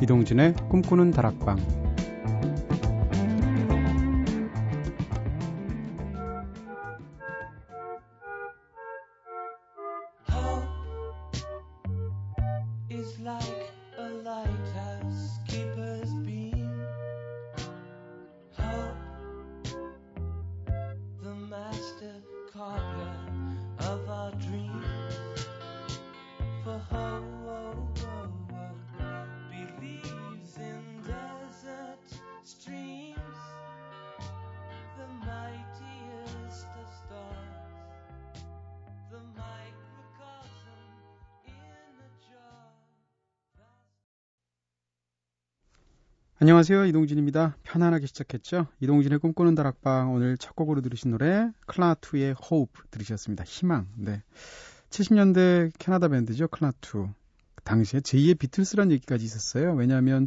이동진의 꿈꾸는 다락방 안녕하세요. 이동진입니다. 편안하게 시작했죠? 이동진의 꿈꾸는 다락방 오늘 첫 곡으로 들으신 노래 클라투의 Hope 들으셨습니다. 희망. 네. 70년대 캐나다 밴드죠. 클라투. 당시에 제2의 비틀스란 얘기까지 있었어요. 왜냐하면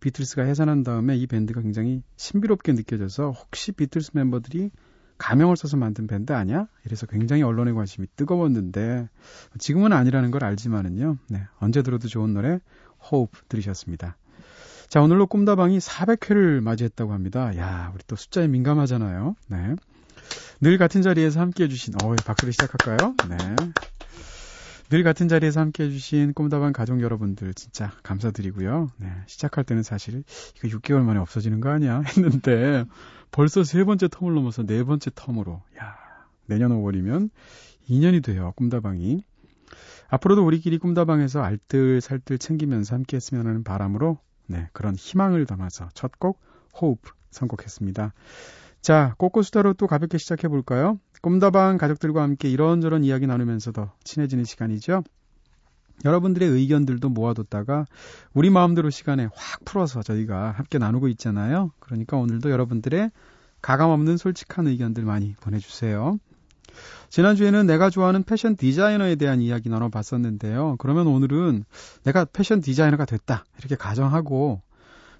비틀스가 해산한 다음에 이 밴드가 굉장히 신비롭게 느껴져서 혹시 비틀스 멤버들이 가명을 써서 만든 밴드 아니야? 이래서 굉장히 언론의 관심이 뜨거웠는데 지금은 아니라는 걸 알지만은요. 네, 언제 들어도 좋은 노래 Hope 들으셨습니다. 자, 오늘로 꿈다방이 400회를 맞이했다고 합니다. 야, 우리 또 숫자에 민감하잖아요. 네. 늘 같은 자리에서 함께 해주신, 어, 박수를 시작할까요? 네. 늘 같은 자리에서 함께 해주신 꿈다방 가족 여러분들 진짜 감사드리고요. 네. 시작할 때는 사실 이거 6개월 만에 없어지는 거 아니야? 했는데 벌써 세 번째 텀을 넘어서 네 번째 텀으로, 야, 내년 5월이면 2년이 돼요. 꿈다방이. 앞으로도 우리끼리 꿈다방에서 알뜰살뜰 챙기면서 함께 했으면 하는 바람으로 네, 그런 희망을 담아서 첫 곡 호흡 선곡했습니다. 자, 꽃꽃수다로 또 가볍게 시작해 볼까요? 꿈다방 가족들과 함께 이런저런 이야기 나누면서 더 친해지는 시간이죠. 여러분들의 의견들도 모아뒀다가 우리 마음대로 시간에 확 풀어서 저희가 함께 나누고 있잖아요. 그러니까 오늘도 여러분들의 가감 없는 솔직한 의견들 많이 보내주세요. 지난주에는 내가 좋아하는 패션 디자이너에 대한 이야기 나눠봤었는데요. 그러면 오늘은 내가 패션 디자이너가 됐다. 이렇게 가정하고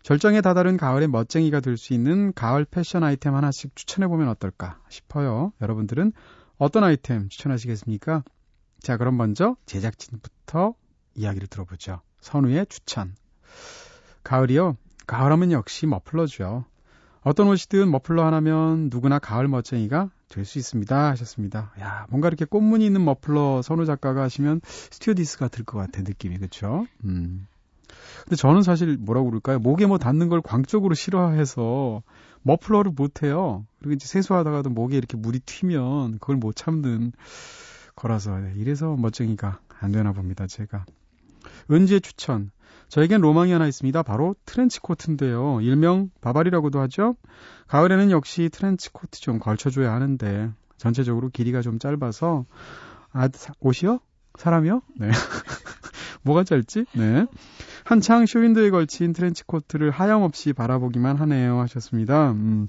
절정에 다다른 가을의 멋쟁이가 될 수 있는 가을 패션 아이템 하나씩 추천해보면 어떨까 싶어요. 여러분들은 어떤 아이템 추천하시겠습니까? 자, 그럼 먼저 제작진부터 이야기를 들어보죠. 선우의 추천. 가을이요? 가을하면 역시 머플러죠. 어떤 옷이든 머플러 하나면 누구나 가을 멋쟁이가 될 수 있습니다 하셨습니다. 야 뭔가 이렇게 꽃무늬 있는 머플러 선우 작가가 하시면 스튜어디스가 될것 같아 느낌이 그렇죠? 음. 근데 저는 사실 뭐라고 그럴까요? 목에 뭐 닿는 걸 광적으로 싫어해서 머플러를 못 해요. 그리고 이제 세수하다가도 목에 이렇게 물이 튀면 그걸 못 참는 거라서 네, 이래서 멋쟁이가 안 되나 봅니다 제가. 은지의 추천. 저에겐 로망이 하나 있습니다. 바로 트렌치 코트인데요. 일명 바바리라고도 하죠. 가을에는 역시 트렌치 코트 좀 걸쳐줘야 하는데 전체적으로 길이가 좀 짧아서 아 옷이요? 사람이요? 네. 뭐가 짧지? 네. 한창 쇼윈도에 걸친 트렌치 코트를 하염없이 바라보기만 하네요 하셨습니다. 음.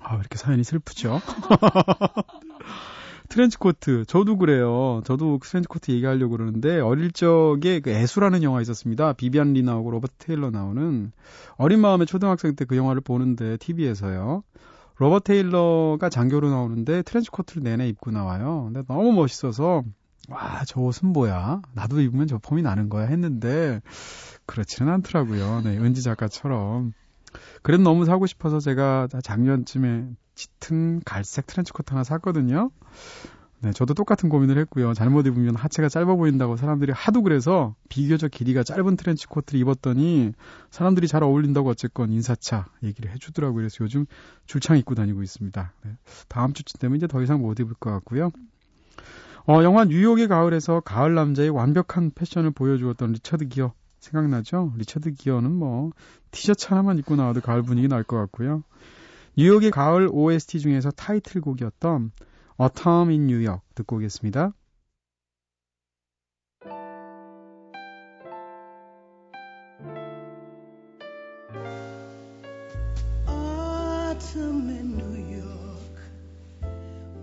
아, 이렇게 사연이 슬프죠? 트렌치코트. 저도 그래요. 저도 트렌치코트 얘기하려고 그러는데 어릴 적에 그 애수라는 영화 있었습니다. 비비안 리 나오고 로버트 테일러 나오는 어린 마음에 초등학생 때 그 영화를 보는데 TV에서요. 로버트 테일러가 장교로 나오는데 트렌치코트를 내내 입고 나와요. 근데 너무 멋있어서 와, 저 옷은 뭐야? 나도 입으면 저 폼이 나는 거야 했는데 그렇지는 않더라고요. 네, 은지 작가처럼. 그래도 너무 사고 싶어서 제가 작년쯤에 짙은 갈색 트렌치코트 하나 샀거든요. 네, 저도 똑같은 고민을 했고요. 잘못 입으면 하체가 짧아 보인다고 사람들이 하도 그래서 비교적 길이가 짧은 트렌치 코트를 입었더니 사람들이 잘 어울린다고 어쨌건 인사차 얘기를 해주더라고요. 그래서 요즘 줄창 입고 다니고 있습니다. 네, 다음 주쯤 되면 이제 더 이상 못 입을 것 같고요. 어, 영화 뉴욕의 가을에서 가을 남자의 완벽한 패션을 보여주었던 리처드 기어 생각나죠? 리처드 기어는 뭐 티셔츠 하나만 입고 나와도 가을 분위기 날 것 같고요. 뉴욕의 가을 OST 중에서 타이틀곡이었던 Autumn in New York 듣고 오겠습니다. Autumn in New York.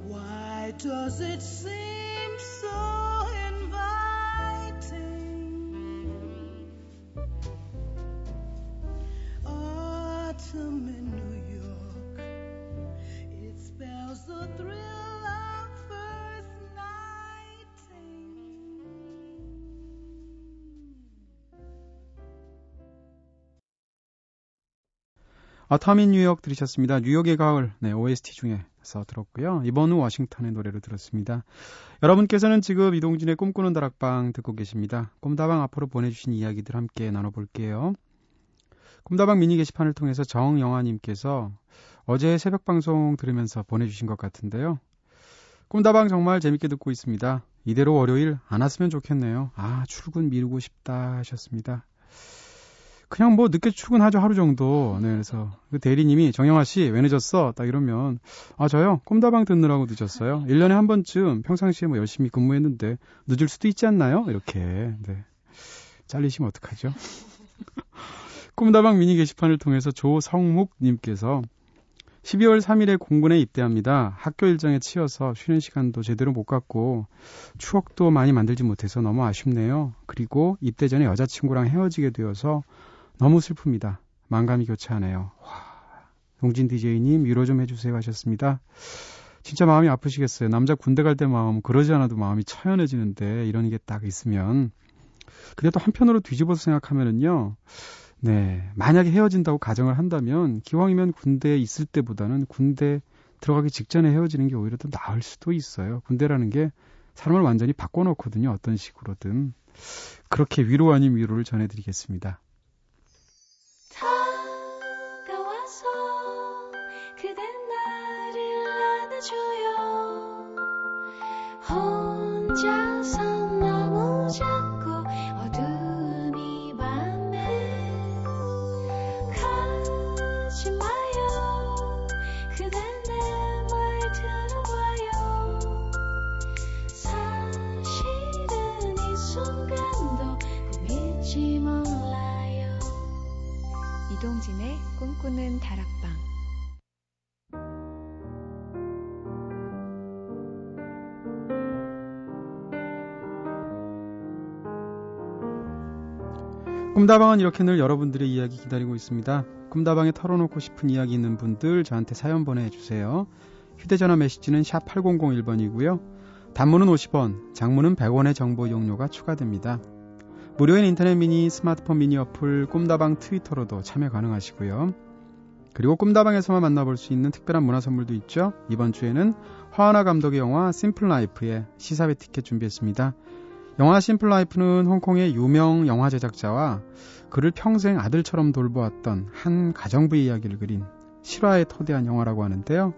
Why does it seem 아 타민 뉴욕 들으셨습니다. 뉴욕의 가을, 네, OST 중에서 들었고요. 이번 후 워싱턴의 노래로 들었습니다. 여러분께서는 지금 이동진의 꿈꾸는 다락방 듣고 계십니다. 꿈다방 앞으로 보내주신 이야기들 함께 나눠볼게요. 꿈다방 미니 게시판을 통해서 정영아님께서 어제 새벽 방송 들으면서 보내주신 것 같은데요. 꿈다방 정말 재밌게 듣고 있습니다. 이대로 월요일 안 왔으면 좋겠네요. 아, 출근 미루고 싶다 하셨습니다. 그냥 뭐 늦게 출근하죠 하루 정도. 네, 그래서 그 대리님이 정영아 씨 왜 늦었어? 딱 이러면 아 저요 꿈다방 듣느라고 늦었어요. 1년에 한 번쯤 평상시에 뭐 열심히 근무했는데 늦을 수도 있지 않나요? 이렇게 네 잘리시면 어떡하죠? 꿈다방 미니 게시판을 통해서 조성묵님께서 12월 3일에 공군에 입대합니다. 학교 일정에 치여서 쉬는 시간도 제대로 못 갖고 추억도 많이 만들지 못해서 너무 아쉽네요. 그리고 입대 전에 여자친구랑 헤어지게 되어서 너무 슬픕니다. 만감이 교차하네요. 와, 동진 DJ님 위로 좀 해주세요 하셨습니다. 진짜 마음이 아프시겠어요. 남자 군대 갈 때 마음 그러지 않아도 마음이 처연해지는데 이런 게 딱 있으면 또 한편으로 뒤집어서 생각하면은요. 네. 만약에 헤어진다고 가정을 한다면 기왕이면 군대에 있을 때보다는 군대 들어가기 직전에 헤어지는 게 오히려 더 나을 수도 있어요. 군대라는 게 사람을 완전히 바꿔놓거든요. 어떤 식으로든. 그렇게 위로 아닌 위로를 전해드리겠습니다. 꿈꾸는 다락방 꿈다방은 이렇게 늘 여러분들의 이야기 기다리고 있습니다. 꿈다방에 털어놓고 싶은 이야기 있는 분들 저한테 사연 보내주세요. 휴대전화 메시지는 샵 8001번이고요. 단문은 50원, 장문은 100원의 정보 이용료가 추가됩니다. 무료인 인터넷 미니, 스마트폰 미니 어플, 꿈다방 트위터로도 참여 가능하시고요. 그리고 꿈다방에서만 만나볼 수 있는 특별한 문화 선물도 있죠. 이번 주에는 허안화 감독의 영화 Simple Life의 시사회 티켓 준비했습니다. 영화 Simple Life는 홍콩의 유명 영화 제작자와 그를 평생 아들처럼 돌보았던 한 가정부의 이야기를 그린 실화에 토대한 영화라고 하는데요.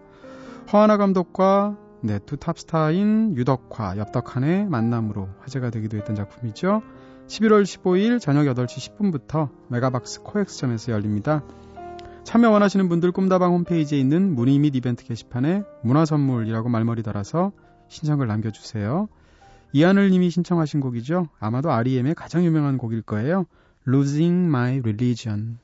허안화 감독과 네, 두 탑스타인 유덕화, 엽덕한의 만남으로 화제가 되기도 했던 작품이죠. 11월 15일 저녁 8시 10분부터 메가박스 코엑스점에서 열립니다. 참여 원하시는 분들 꿈다방 홈페이지에 있는 문의 및 이벤트 게시판에 문화선물이라고 말머리 달아서 신청을 남겨주세요. 이하늘 님이 신청하신 곡이죠. 아마도 REM의 가장 유명한 곡일 거예요. Losing My Religion.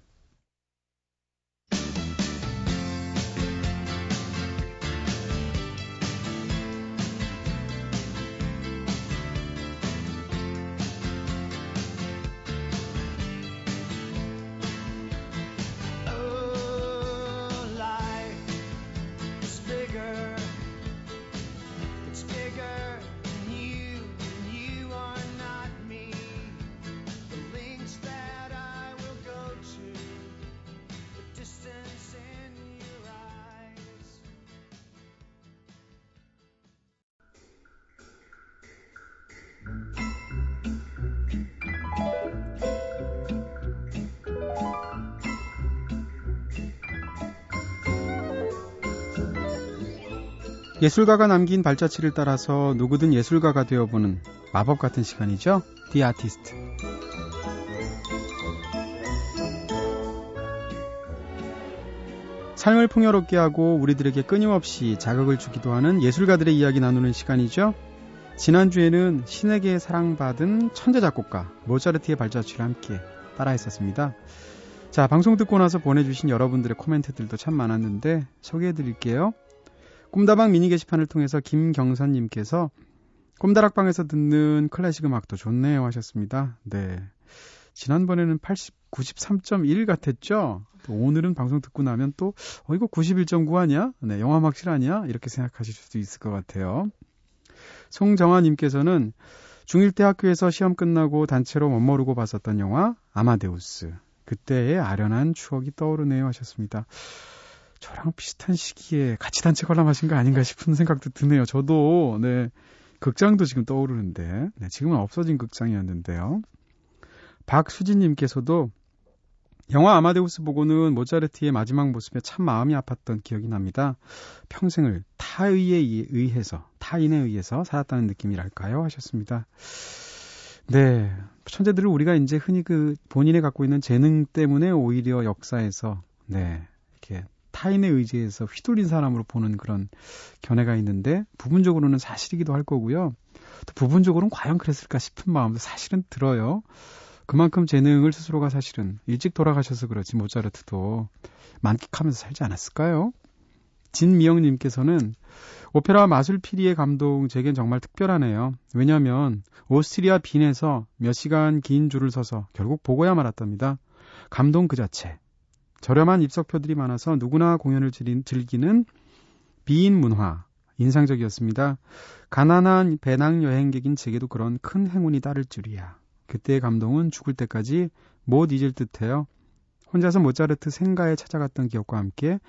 예술가가 남긴 발자취를 따라서 누구든 예술가가 되어보는 마법 같은 시간이죠. 디 아티스트. 삶을 풍요롭게 하고 우리들에게 끊임없이 자극을 주기도 하는 예술가들의 이야기 나누는 시간이죠. 지난주에는 신에게 사랑받은 천재 작곡가 모차르트의 발자취를 함께 따라했었습니다. 자, 방송 듣고 나서 보내주신 여러분들의 코멘트들도 참 많았는데 소개해 드릴게요. 꿈다방 미니 게시판을 통해서 김경선님께서 꿈다락방에서 듣는 클래식 음악도 좋네요 하셨습니다. 네. 지난번에는 80, 93.1 같았죠? 또 오늘은 방송 듣고 나면 또, 어, 이거 91.9 아니야? 네, 영화막 실아니야? 이렇게 생각하실 수도 있을 것 같아요. 송정아님께서는 중1 때 학교에서 시험 끝나고 단체로 멋모르고 봤었던 영화, 아마데우스. 그때의 아련한 추억이 떠오르네요 하셨습니다. 저랑 비슷한 시기에 같이 단체 관람하신 거 아닌가 싶은 생각도 드네요. 저도 네 극장도 지금 떠오르는데 네, 지금은 없어진 극장이었는데요. 박수진님께서도 영화 아마데우스 보고는 모차르트의 마지막 모습에 참 마음이 아팠던 기억이 납니다. 평생을 타의에 의해서, 타인에 의해서 살았다는 느낌이랄까요? 하셨습니다. 네. 천재들을 우리가 이제 흔히 그 본인이 갖고 있는 재능 때문에 오히려 역사에서, 네. 이렇게 타인의 의지에서 휘둘린 사람으로 보는 그런 견해가 있는데, 부분적으로는 사실이기도 할 거고요. 또 부분적으로는 과연 그랬을까 싶은 마음도 사실은 들어요. 그만큼 재능을 스스로가 사실은 일찍 돌아가셔서 그렇지 모차르트도 만끽하면서 살지 않았을까요? 진미영님께서는 오페라 마술피리의 감동 제겐 정말 특별하네요. 왜냐하면 오스트리아 빈에서 몇 시간 긴 줄을 서서 결국 보고야 말았답니다. 감동 그 자체. 저렴한 입석표들이 많아서 누구나 공연을 즐기는 비인 문화. 인상적이었습니다. 가난한 배낭 여행객인 제게도 그런 큰 행운이 따를 줄이야. 그때의 감동은 죽을 때까지 못 잊을 듯해요. 혼자서 모차르트 생가에 찾아갔던 기억과 함께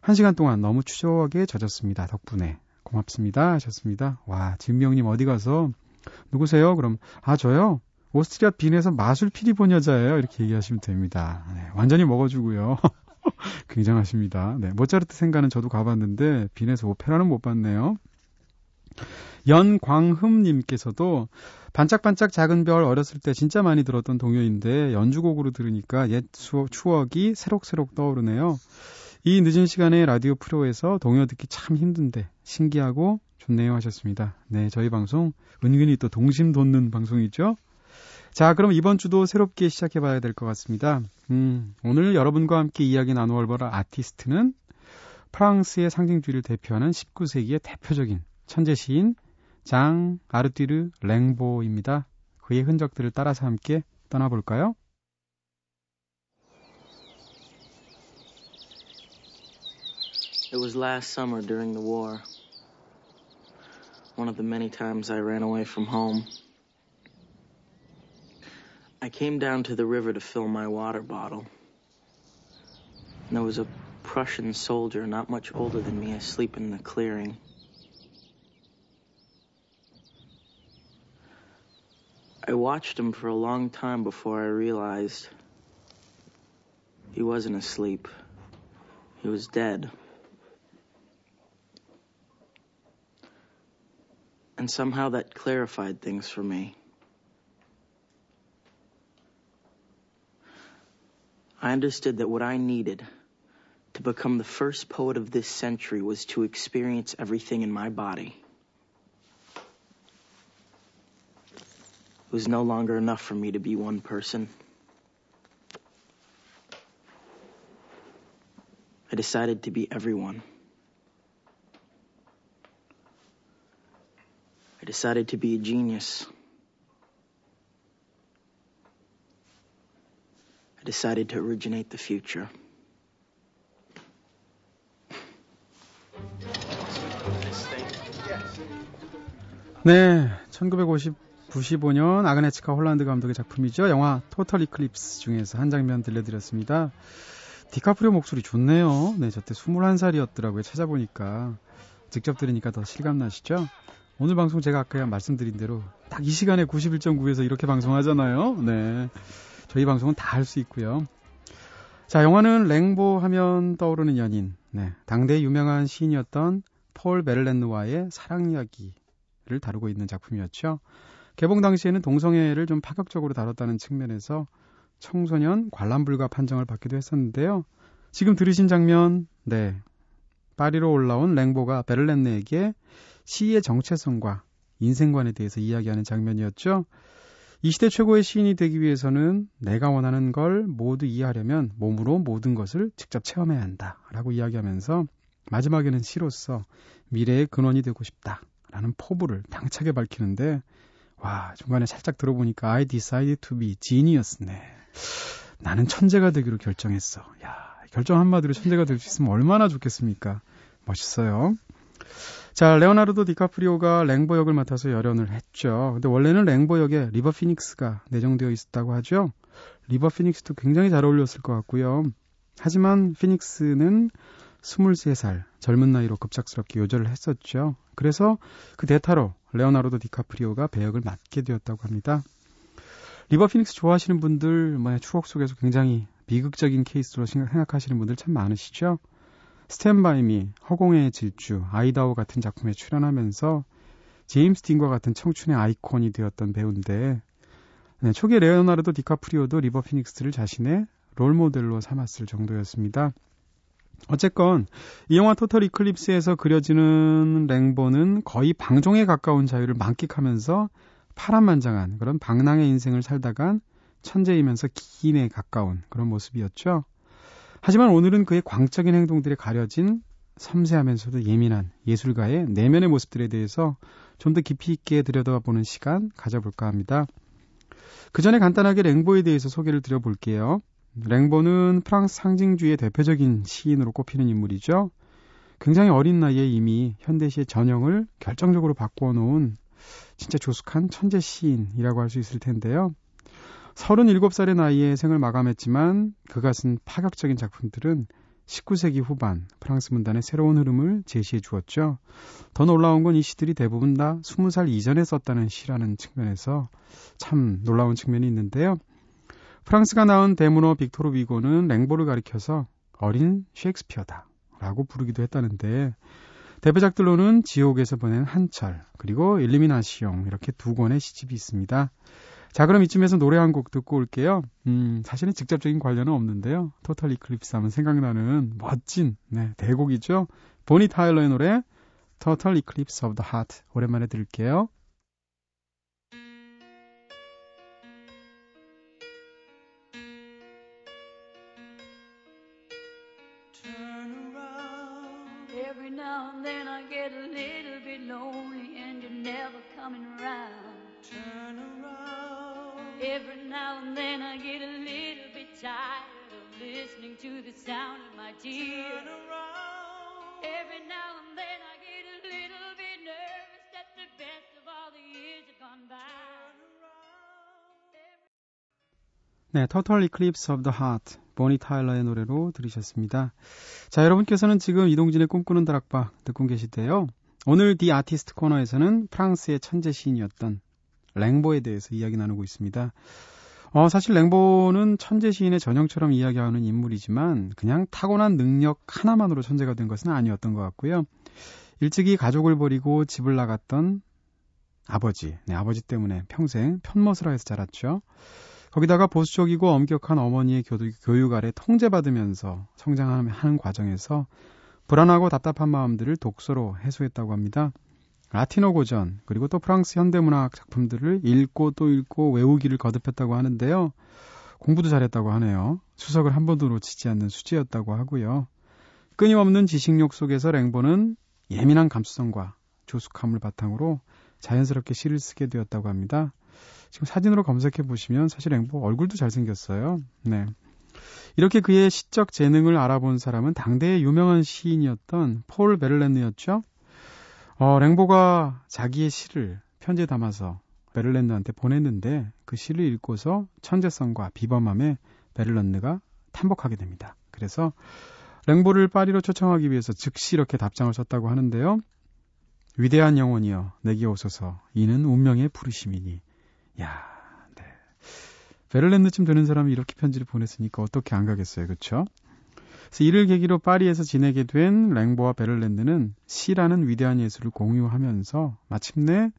한 시간 동안 너무 추적하게 젖었습니다. 덕분에 고맙습니다 하셨습니다. 와 진명님 어디 가서 누구세요? 그럼 아 저요 오스트리아 빈에서 마술 피리 본 여자예요. 이렇게 얘기하시면 됩니다. 네, 완전히 먹어주고요. 굉장하십니다. 네, 모차르트 생가는 저도 가봤는데 빈에서 오페라는 못 봤네요. 연광흠님께서도 반짝반짝 작은 별 어렸을 때 진짜 많이 들었던 동요인데 연주곡으로 들으니까 옛 추억이 새록새록 떠오르네요. 이 늦은 시간에 라디오 프로에서 동요 듣기 참 힘든데 신기하고 좋네요 하셨습니다. 네, 저희 방송 은근히 또 동심 돋는 방송이죠. 자, 그럼 이번 주도 새롭게 시작해 봐야 될 것 같습니다. 음, 오늘 여러분과 함께 이야기 나누어 볼 아티스트는 프랑스의 상징주의를 대표하는 19세기의 대표적인 천재 시인 장 아르띠르 랭보입니다. 그의 흔적들을 따라서 함께 떠나볼까요? I came down to the river to fill my water bottle. And there was a Prussian soldier not much older than me asleep in the clearing. I watched him for a long time before I realized he wasn't asleep. He was dead. And somehow that clarified things for me. I understood that what I needed to become the first poet of this century was to experience everything in my body. It was no longer enough for me to be one person. I decided to be everyone. I decided to be a genius. Decided to originate the future. 네, 1950 95년 아그네츠카 홀란드 감독의 작품이죠. 영화 토털 이클립스 중에서 한 장면 들려드렸습니다. 디카프리오 목소리 좋네요. 네, 저때 21살이었더라고요. 찾아보니까. 직접 들으니까 더 실감나시죠? 오늘 방송 제가 아까 말씀드린 대로 딱 이 시간에 91.9에서 이렇게 방송하잖아요. 네. 저희 방송은 다 할 수 있고요. 자, 영화는 랭보 하면 떠오르는 연인. 네. 당대 유명한 시인이었던 폴 베를렌느와의 사랑 이야기를 다루고 있는 작품이었죠. 개봉 당시에는 동성애를 좀 파격적으로 다뤘다는 측면에서 청소년 관람 불가 판정을 받기도 했었는데요. 지금 들으신 장면, 네. 파리로 올라온 랭보가 베를렌네에게 시의 정체성과 인생관에 대해서 이야기하는 장면이었죠. 이 시대 최고의 시인이 되기 위해서는 내가 원하는 걸 모두 이해하려면 몸으로 모든 것을 직접 체험해야 한다. 라고 이야기하면서 마지막에는 시로서 미래의 근원이 되고 싶다. 라는 포부를 당차게 밝히는데 와, 중간에 살짝 들어보니까 I decided to be genius네. 나는 천재가 되기로 결정했어. 야, 결정 한마디로 천재가 될 수 있으면 얼마나 좋겠습니까? 멋있어요. 자, 레오나르도 디카프리오가 랭보 역을 맡아서 열연을 했죠. 근데 원래는 랭보 역에 리버 피닉스가 내정되어 있었다고 하죠. 리버 피닉스도 굉장히 잘 어울렸을 것 같고요. 하지만 피닉스는 23살 젊은 나이로 급작스럽게 요절을 했었죠. 그래서 그 대타로 레오나르도 디카프리오가 배역을 맡게 되었다고 합니다. 리버 피닉스 좋아하시는 분들 뭐 추억 속에서 굉장히 비극적인 케이스로 생각하시는 분들 참 많으시죠. Stand by Me, 허공에의 질주, 아이다호 같은 작품에 출연하면서 제임스 딘과 같은 청춘의 아이콘이 되었던 배우인데 네, 초기 레오나르도 디카프리오도 리버 피닉스를 자신의 롤 모델로 삼았을 정도였습니다. 어쨌건 이 영화 Total Eclipse에서 그려지는 랭보는 거의 방종에 가까운 자유를 만끽하면서 파란만장한 그런 방랑의 인생을 살다간 천재이면서 기인에 가까운 그런 모습이었죠. 하지만 오늘은 그의 광적인 행동들이 가려진 섬세하면서도 예민한 예술가의 내면의 모습들에 대해서 좀 더 깊이 있게 들여다보는 시간 가져볼까 합니다. 그 전에 간단하게 랭보에 대해서 소개를 드려볼게요. 랭보는 프랑스 상징주의의 대표적인 시인으로 꼽히는 인물이죠. 굉장히 어린 나이에 이미 현대시의 전형을 결정적으로 바꾸어 놓은 진짜 조숙한 천재 시인이라고 할 수 있을 텐데요. 37살의 나이에 생을 마감했지만 그가 쓴 파격적인 작품들은 19세기 후반 프랑스 문단의 새로운 흐름을 제시해 주었죠. 더 놀라운 건 이 시들이 대부분 다 20살 이전에 썼다는 시라는 측면에서 참 놀라운 측면이 있는데요. 프랑스가 낳은 대문어 빅토르 위고는 랭보를 가리켜서 어린 셰익스피어다 라고 부르기도 했다는데 대표작들로는 지옥에서 보낸 한철 그리고 일리미나시옹 이렇게 두 권의 시집이 있습니다. 자, 그럼 이쯤에서 노래 한 곡 듣고 올게요. 음, 사실은 직접적인 관련은 없는데요. 토탈 이클립스 하면 생각나는 멋진 네, 대곡이죠. 보니 타일러의 노래 Total Eclipse of the Heart 오랜만에 들을게요. 네, Total Eclipse of the Heart, 보니 타일러의 노래로 들으셨습니다. 자, 여러분께서는 지금 이동진의 꿈꾸는 다락방 듣고 계시대요. 오늘 디 아티스트 코너에서는 프랑스의 천재 시인이었던 랭보에 대해서 이야기 나누고 있습니다. 어, 사실 랭보는 천재 시인의 전형처럼 이야기하는 인물이지만 그냥 타고난 능력 하나만으로 천재가 된 것은 아니었던 것 같고요. 일찍이 가족을 버리고 집을 나갔던 아버지, 네, 아버지 때문에 평생 편머스라에서 자랐죠. 거기다가 보수적이고 엄격한 어머니의 교육 아래 통제받으면서 성장하는 과정에서 불안하고 답답한 마음들을 독서로 해소했다고 합니다. 라틴어 고전 그리고 또 프랑스 현대문학 작품들을 읽고 또 읽고 외우기를 거듭했다고 하는데요. 공부도 잘했다고 하네요. 수석을 한 번도 놓치지 않는 수지였다고 하고요. 끊임없는 지식욕 속에서 랭보는 예민한 감수성과 조숙함을 바탕으로 자연스럽게 시를 쓰게 되었다고 합니다. 지금 사진으로 검색해 보시면 사실 랭보 얼굴도 잘생겼어요. 네. 이렇게 그의 시적 재능을 알아본 사람은 당대의 유명한 시인이었던 폴 베를렌느였죠. 어, 랭보가 자기의 시를 편지에 담아서 베를렌느한테 보냈는데 그 시를 읽고서 천재성과 비범함에 베를렌느가 탐복하게 됩니다. 그래서 랭보를 파리로 초청하기 위해서 즉시 이렇게 답장을 썼다고 하는데요. 위대한 영혼이여 내게 오소서 이는 운명의 부르심이니 야, 네. 베를렌느쯤 되는 사람이 이렇게 편지를 보냈으니까 어떻게 안 가겠어요, 그렇죠? 그래서 이를 계기로 파리에서 지내게 된 랭보와 베를렌느는 시라는 위대한 예술을 공유하면서 마침내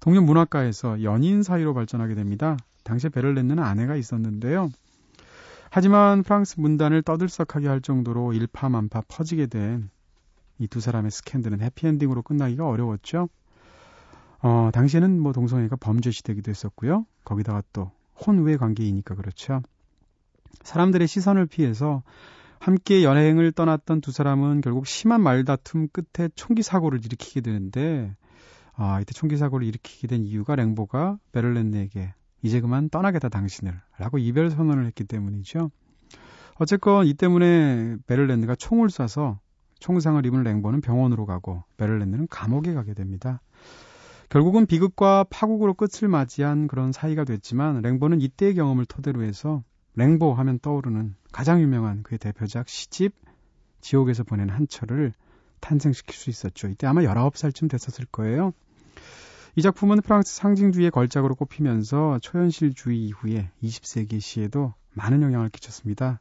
동료 문학가에서 연인 사이로 발전하게 됩니다. 당시에 베를렌느는 아내가 있었는데요. 하지만 프랑스 문단을 떠들썩하게 할 정도로 일파만파 퍼지게 된 이 두 사람의 스캔들은 해피엔딩으로 끝나기가 어려웠죠. 어, 당시에는 뭐 동성애가 범죄 시되기도 했었고요. 거기다가 또 혼외 관계이니까 그렇죠. 사람들의 시선을 피해서 함께 여행을 떠났던 두 사람은 결국 심한 말다툼 끝에 총기 사고를 일으키게 되는데 아, 이때 총기 사고를 일으키게 된 이유가 랭보가 베를렌네에게 이제 그만 떠나겠다 당신을 라고 이별 선언을 했기 때문이죠. 어쨌건 이 때문에 베를렌느가 총을 쏴서 총상을 입은 랭보는 병원으로 가고 베를렌느는 감옥에 가게 됩니다. 결국은 비극과 파국으로 끝을 맞이한 그런 사이가 됐지만 랭보는 이때의 경험을 토대로 해서 랭보 하면 떠오르는 가장 유명한 그의 대표작 시집 지옥에서 보낸 한철을 탄생시킬 수 있었죠. 이때 아마 19살쯤 됐었을 거예요. 이 작품은 프랑스 상징주의의 걸작으로 꼽히면서 초현실주의 이후에 20세기 시에도 많은 영향을 끼쳤습니다.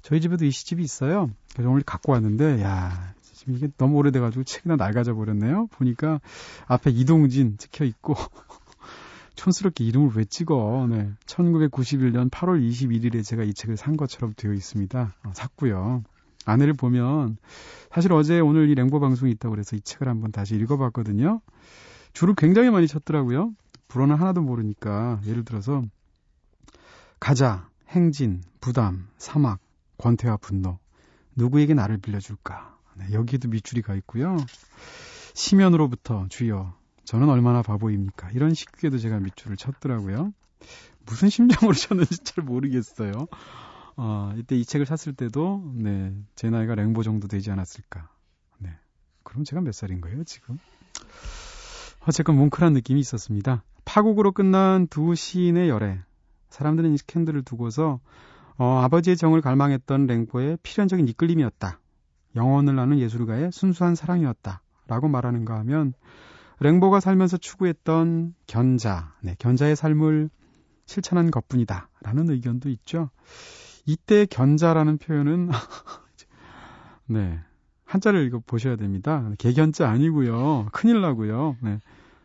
저희 집에도 이 시집이 있어요. 그래서 오늘 갖고 왔는데, 야, 지금 이게 너무 오래돼가지고 책이나 낡아져 버렸네요. 보니까 앞에 이동진 찍혀 있고, 촌스럽게 이름을 왜 찍어? 네. 1991년 8월 21일에 제가 이 책을 산 것처럼 되어 있습니다. 어, 샀고요. 안내를 보면 사실 어제 오늘 이 랭보 방송이 있다고 그래서 이 책을 한번 다시 읽어봤거든요. 줄을 굉장히 많이 쳤더라고요. 불어는 하나도 모르니까 예를 들어서 가자, 행진, 부담, 사막, 권태와 분노. 누구에게 나를 빌려줄까? 네, 여기에도 밑줄이 가 있고요. 시면으로부터 주여, 저는 얼마나 바보입니까? 이런 식에도 제가 밑줄을 쳤더라고요. 무슨 심정으로 쳤는지 잘 모르겠어요. 어, 이때 이 책을 샀을 때도, 네, 제 나이가 랭보 정도 되지 않았을까. 네. 그럼 제가 몇 살인 거예요, 지금? 어쨌건 뭉클한 느낌이 있었습니다. 파국으로 끝난 두 시인의 열애. 사람들은 이 스캔들을 두고서 어, 아버지의 정을 갈망했던 랭보의 필연적인 이끌림이었다. 영혼을 나눈 예술가의 순수한 사랑이었다. 라고 말하는가 하면 랭보가 살면서 추구했던 견자, 네, 견자의 삶을 실천한 것뿐이다. 라는 의견도 있죠. 이때 견자라는 표현은 네. 한자를 읽어 보셔야 됩니다. 개견자 아니고요. 큰일 나고요. 네.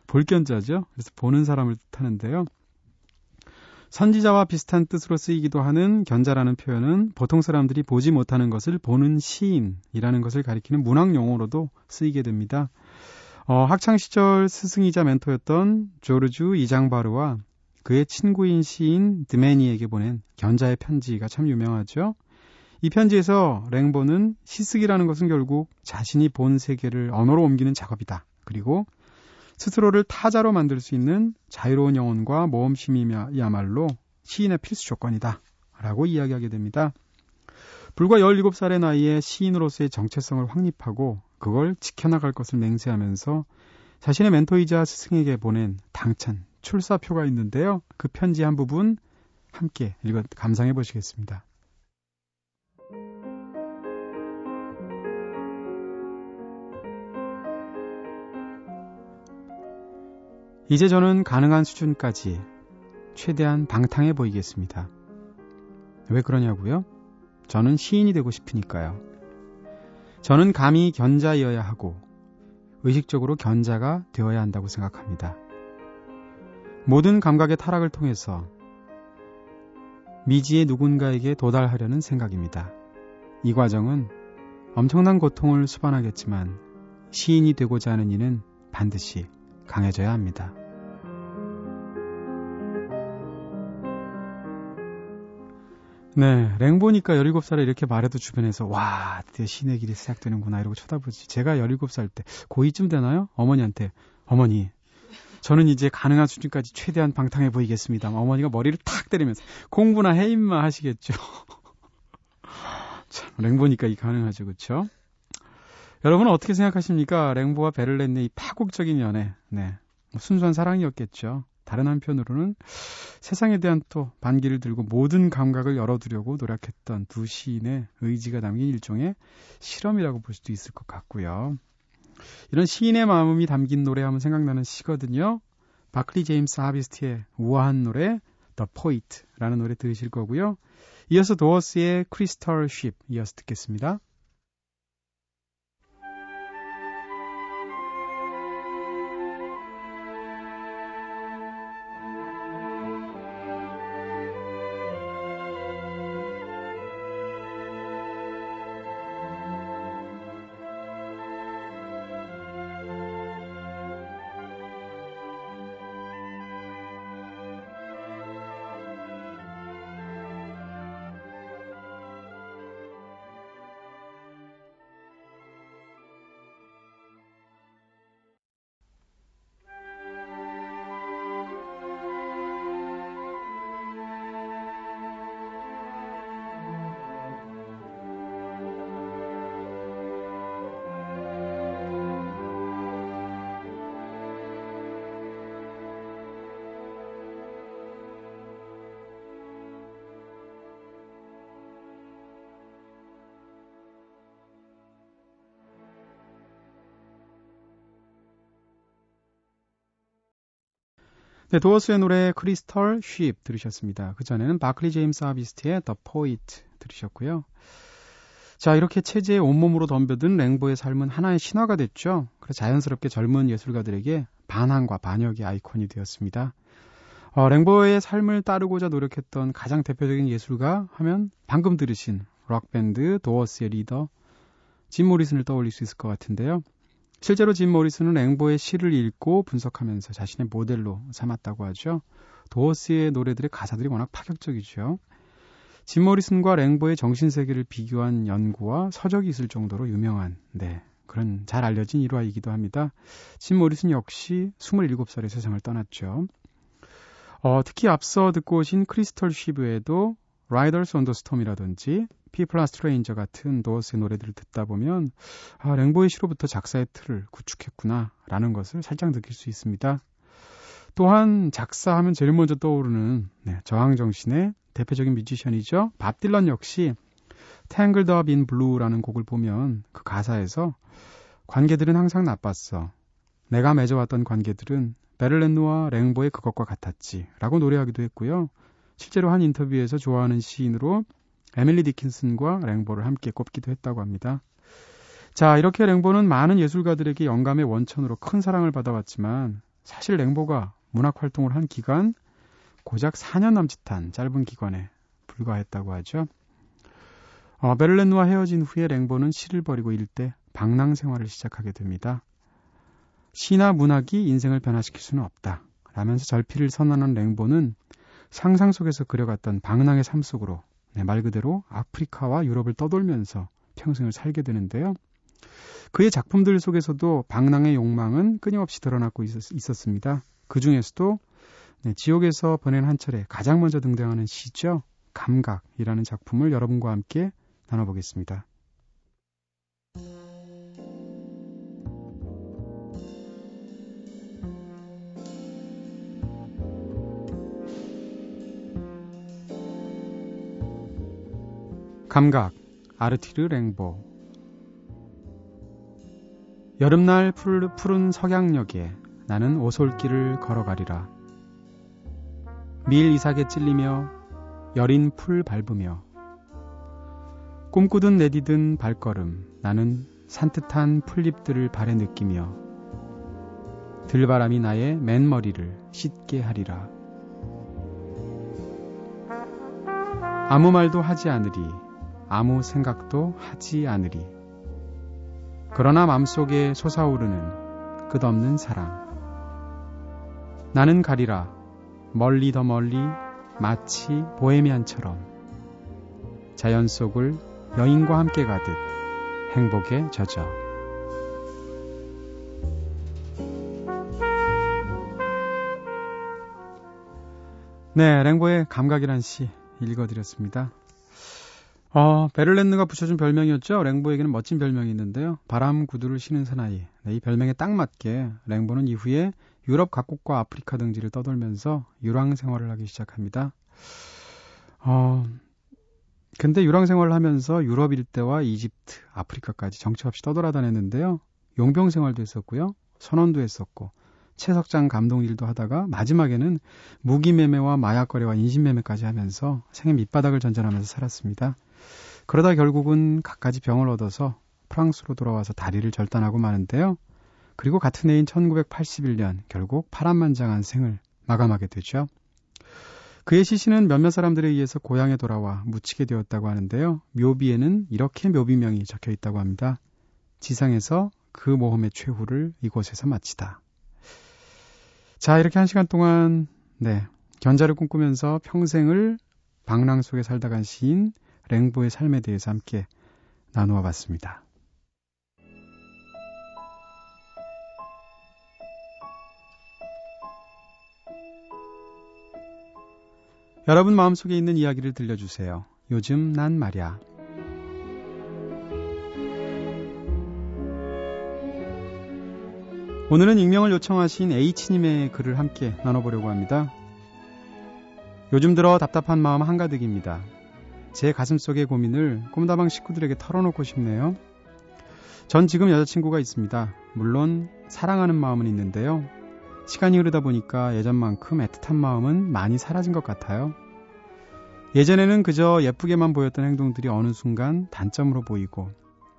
볼견자죠. 그래서 보는 사람을 뜻하는데요. 선지자와 비슷한 뜻으로 쓰이기도 하는 견자라는 표현은 보통 사람들이 보지 못하는 것을 보는 시인이라는 것을 가리키는 문학 용어로도 쓰이게 됩니다. 어, 학창 시절 스승이자 멘토였던 조르주 이장바르와 그의 친구인 시인 드메니에게 보낸 견자의 편지가 참 유명하죠. 이 편지에서 랭보는 시쓰기라는 것은 결국 자신이 본 세계를 언어로 옮기는 작업이다. 그리고 스스로를 타자로 만들 수 있는 자유로운 영혼과 모험심이야말로 시인의 필수 조건이다. 라고 이야기하게 됩니다. 불과 17살의 나이에 시인으로서의 정체성을 확립하고 그걸 지켜나갈 것을 맹세하면서 자신의 멘토이자 스승에게 보낸 당찬 출사표가 있는데요. 그 편지 한 부분 함께 읽어 감상해 보시겠습니다. 이제 저는 가능한 수준까지 최대한 방탕해 보이겠습니다. 왜 그러냐고요? 저는 시인이 되고 싶으니까요. 저는 감히 견자이어야 하고 의식적으로 견자가 되어야 한다고 생각합니다. 모든 감각의 타락을 통해서 미지의 누군가에게 도달하려는 생각입니다. 이 과정은 엄청난 고통을 수반하겠지만 시인이 되고자 하는 이는 반드시 강해져야 합니다. 네, 랭보니까 17살에 이렇게 말해도 주변에서 와, 드디어 신의 길이 시작되는구나 이러고 쳐다보지. 제가 17살 때 고2쯤 되나요? 어머니한테 어머니, 저는 이제 가능한 수준까지 최대한 방탕해 보이겠습니다. 어머니가 머리를 탁 때리면서 공부나 해 임마 하시겠죠. 참, 랭보니까 이 가능하죠, 그렇죠? 여러분은 어떻게 생각하십니까? 랭보와 베를렌의 이 파국적인 연애. 네. 뭐 순수한 사랑이었겠죠. 다른 한편으로는 세상에 대한 또 반기를 들고 모든 감각을 열어두려고 노력했던 두 시인의 의지가 담긴 일종의 실험이라고 볼 수도 있을 것 같고요. 이런 시인의 마음이 담긴 노래 하면 생각나는 시거든요. 바클리 제임스 하비스트의 우아한 노래 The Poet라는 노래 들으실 거고요. 이어서 도어스의 크리스털 쉽 이어서 듣겠습니다. 네, 도어스의 노래 Crystal Ship 들으셨습니다. 그 전에는 바클리 제임스 하비스트의 The Poet 들으셨고요. 자, 이렇게 체제에 온몸으로 덤벼든 랭보의 삶은 하나의 신화가 됐죠. 그래서 자연스럽게 젊은 예술가들에게 반항과 반역의 아이콘이 되었습니다. 어, 랭보의 삶을 따르고자 노력했던 가장 대표적인 예술가 하면 방금 들으신 록밴드 도어스의 리더 짐 모리슨을 떠올릴 수 있을 것 같은데요. 실제로 짐 모리슨은 랭보의 시를 읽고 분석하면서 자신의 모델로 삼았다고 하죠. 도어스의 노래들의 가사들이 워낙 파격적이죠. 짐 모리슨과 랭보의 정신세계를 비교한 연구와 서적이 있을 정도로 유명한 네, 그런 잘 알려진 일화이기도 합니다. 짐 모리슨 역시 27살에 세상을 떠났죠. 어, 특히 앞서 듣고 오신 Crystal Ship에도 Riders on the Storm이라든지 People Are Strange 같은 도어스의 노래들을 듣다 보면 아, 랭보의 시로부터 작사의 틀을 구축했구나 라는 것을 살짝 느낄 수 있습니다. 또한 작사하면 제일 먼저 떠오르는 네, 저항 정신의 대표적인 뮤지션이죠. 밥 딜런 역시 Tangled Up in Blue라는 곡을 보면 그 가사에서 관계들은 항상 나빴어. 내가 맺어왔던 관계들은 베를렌누와 랭보의 그것과 같았지. 라고 노래하기도 했고요. 실제로 한 인터뷰에서 좋아하는 시인으로 에밀리 디킨슨과 랭보를 함께 꼽기도 했다고 합니다. 자, 이렇게 랭보는 많은 예술가들에게 영감의 원천으로 큰 사랑을 받아왔지만 사실 랭보가 문학 활동을 한 기간 고작 4년 남짓한 짧은 기간에 불과했다고 하죠. 어, 베를렌과 헤어진 후에 랭보는 시를 버리고 일대 방랑 생활을 시작하게 됩니다. 시나 문학이 인생을 변화시킬 수는 없다. 라면서 절필을 선언한 랭보는 상상 속에서 그려갔던 방랑의 삶 속으로 네, 말 그대로 아프리카와 유럽을 떠돌면서 평생을 살게 되는데요. 그의 작품들 속에서도 방랑의 욕망은 끊임없이 드러나고 있었, 습니다그 중에서도 네, 지옥에서 보낸 한 차례 가장 먼저 등장하는 시죠. 감각이라는 작품을 여러분과 함께 나눠보겠습니다. 감각 아르티르 랭보 여름날 푸른 석양역에 나는 오솔길을 걸어가리라. 밀 이삭에 찔리며 여린 풀 밟으며 꿈꾸든 내디든 발걸음 나는 산뜻한 풀잎들을 발에 느끼며 들바람이 나의 맨머리를 씻게 하리라. 아무 말도 하지 않으리 아무 생각도 하지 않으리. 그러나 맘속에 솟아오르는 끝없는 사랑. 나는 가리라 멀리 더 멀리 마치 보헤미안처럼 자연 속을 여인과 함께 가듯 행복에 젖어. 네, 랭보의 감각이란 시 읽어드렸습니다. 어, 베를렌느가 붙여준 별명이었죠. 랭보에게는 멋진 별명이 있는데요. 바람 구두를 신은 사나이. 네, 이 별명에 딱 맞게 랭보는 이후에 유럽 각국과 아프리카 등지를 떠돌면서 유랑 생활을 하기 시작합니다. 어, 근데 유랑 생활을 하면서 유럽 일대와 이집트, 아프리카까지 정처 없이 떠돌아다녔는데요. 용병 생활도 했었고요. 선원도 했었고, 채석장 감독 일도 하다가 마지막에는 무기매매와 마약거래와 인신매매까지 하면서 생애 밑바닥을 전전하면서 살았습니다. 그러다 결국은 갖가지 병을 얻어서 프랑스로 돌아와서 다리를 절단하고 마는데요. 그리고 같은 해인 1981년 결국 파란만장한 생을 마감하게 되죠. 그의 시신은 몇몇 사람들에 의해서 고향에 돌아와 묻히게 되었다고 하는데요. 묘비에는 이렇게 묘비명이 적혀 있다고 합니다. 지상에서 그 모험의 최후를 이곳에서 마치다. 자, 이렇게 한 시간 동안, 네, 견자를 꿈꾸면서 평생을 방랑 속에 살다 간 시인 랭보의 삶에 대해서 함께 나누어 봤습니다. 여러분 마음속에 있는 이야기를 들려주세요. 요즘 난 말야. 오늘은 익명을 요청하신 H님의 글을 함께 나눠보려고 합니다. 요즘 들어 답답한 마음 한가득입니다. 제 가슴 속의 고민을 꿈다방 식구들에게 털어놓고 싶네요. 전 지금 여자친구가 있습니다. 물론 사랑하는 마음은 있는데요. 시간이 흐르다 보니까 예전만큼 애틋한 마음은 많이 사라진 것 같아요. 예전에는 그저 예쁘게만 보였던 행동들이 어느 순간 단점으로 보이고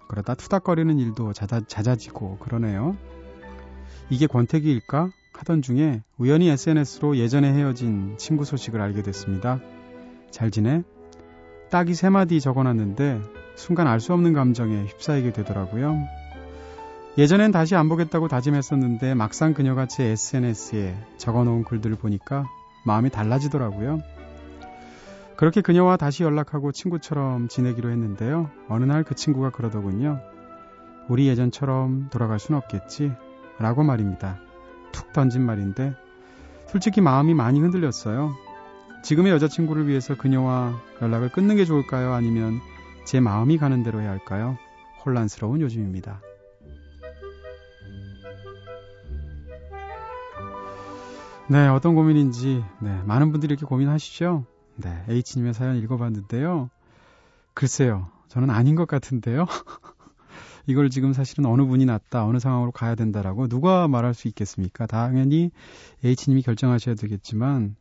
그러다 투닥거리는 일도 잦아, 잦아지고 그러네요. 이게 권태기일까 하던 중에 우연히 SNS로 예전에 헤어진 친구 소식을 알게 됐습니다. 잘 지내? 딱이 세 마디 적어놨는데 순간 알 수 없는 감정에 휩싸이게 되더라고요. 예전엔 다시 안 보겠다고 다짐했었는데 막상 그녀가 제 SNS에 적어놓은 글들을 보니까 마음이 달라지더라고요. 그렇게 그녀와 다시 연락하고 친구처럼 지내기로 했는데요. 어느 날 그 친구가 그러더군요. 우리 예전처럼 돌아갈 순 없겠지? 라고 말입니다. 툭 던진 말인데 솔직히 마음이 많이 흔들렸어요. 지금의 여자친구를 위해서 그녀와 연락을 끊는 게 좋을까요? 아니면 제 마음이 가는 대로 해야 할까요? 혼란스러운 요즘입니다. 네, 어떤 고민인지, 네, 많은 분들이 이렇게 고민하시죠? 네, H님의 사연 읽어봤는데요. 글쎄요, 저는 아닌 것 같은데요. 이걸 지금 사실은 어느 분이 낫다, 어느 상황으로 가야 된다라고 누가 말할 수 있겠습니까? 당연히 H님이 결정하셔야 되겠지만,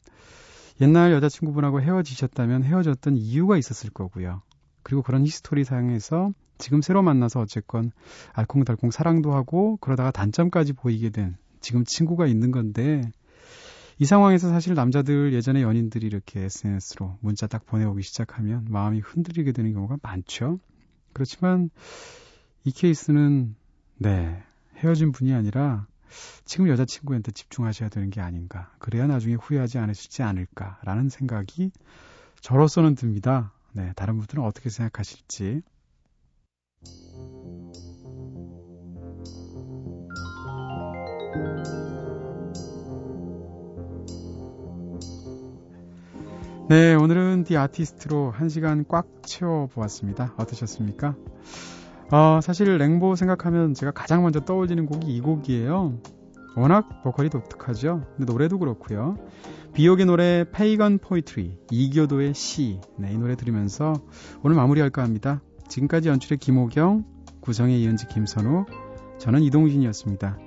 옛날 여자친구분하고 헤어지셨다면 헤어졌던 이유가 있었을 거고요. 그리고 그런 history 상에서 지금 새로 만나서 어쨌건 알콩달콩 사랑도 하고 그러다가 단점까지 보이게 된 지금 친구가 있는 건데 이 상황에서 사실 남자들 예전에 연인들이 이렇게 SNS로 문자 딱 보내오기 시작하면 마음이 흔들리게 되는 경우가 많죠. 그렇지만 이 케이스는 네 헤어진 분이 아니라 지금 여자친구한테 집중하셔야 되는 게 아닌가. 그래야 나중에 후회하지 않으시지 않을까라는 생각이 저로서는 듭니다. 네, 다른 분들은 어떻게 생각하실지. 네, 오늘은 The Artist로 한 시간 꽉 채워보았습니다. 어떠셨습니까? 어, 사실 랭보 생각하면 제가 가장 먼저 떠올리는 곡이 이 곡이에요. 워낙 보컬이 독특하죠. 근데 노래도 그렇고요. 비요크의 노래 Pagan Poetry, 이교도의 시. 네, 이 노래 들으면서 오늘 마무리할까 합니다. 지금까지 연출의 김호경, 구성의 이은지 김선우, 저는 이동진이었습니다.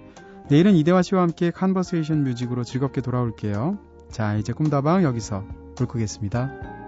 내일은 이대화 씨와 함께 Conversation Music으로 즐겁게 돌아올게요. 자, 이제 꿈다방 여기서 불 끄겠습니다.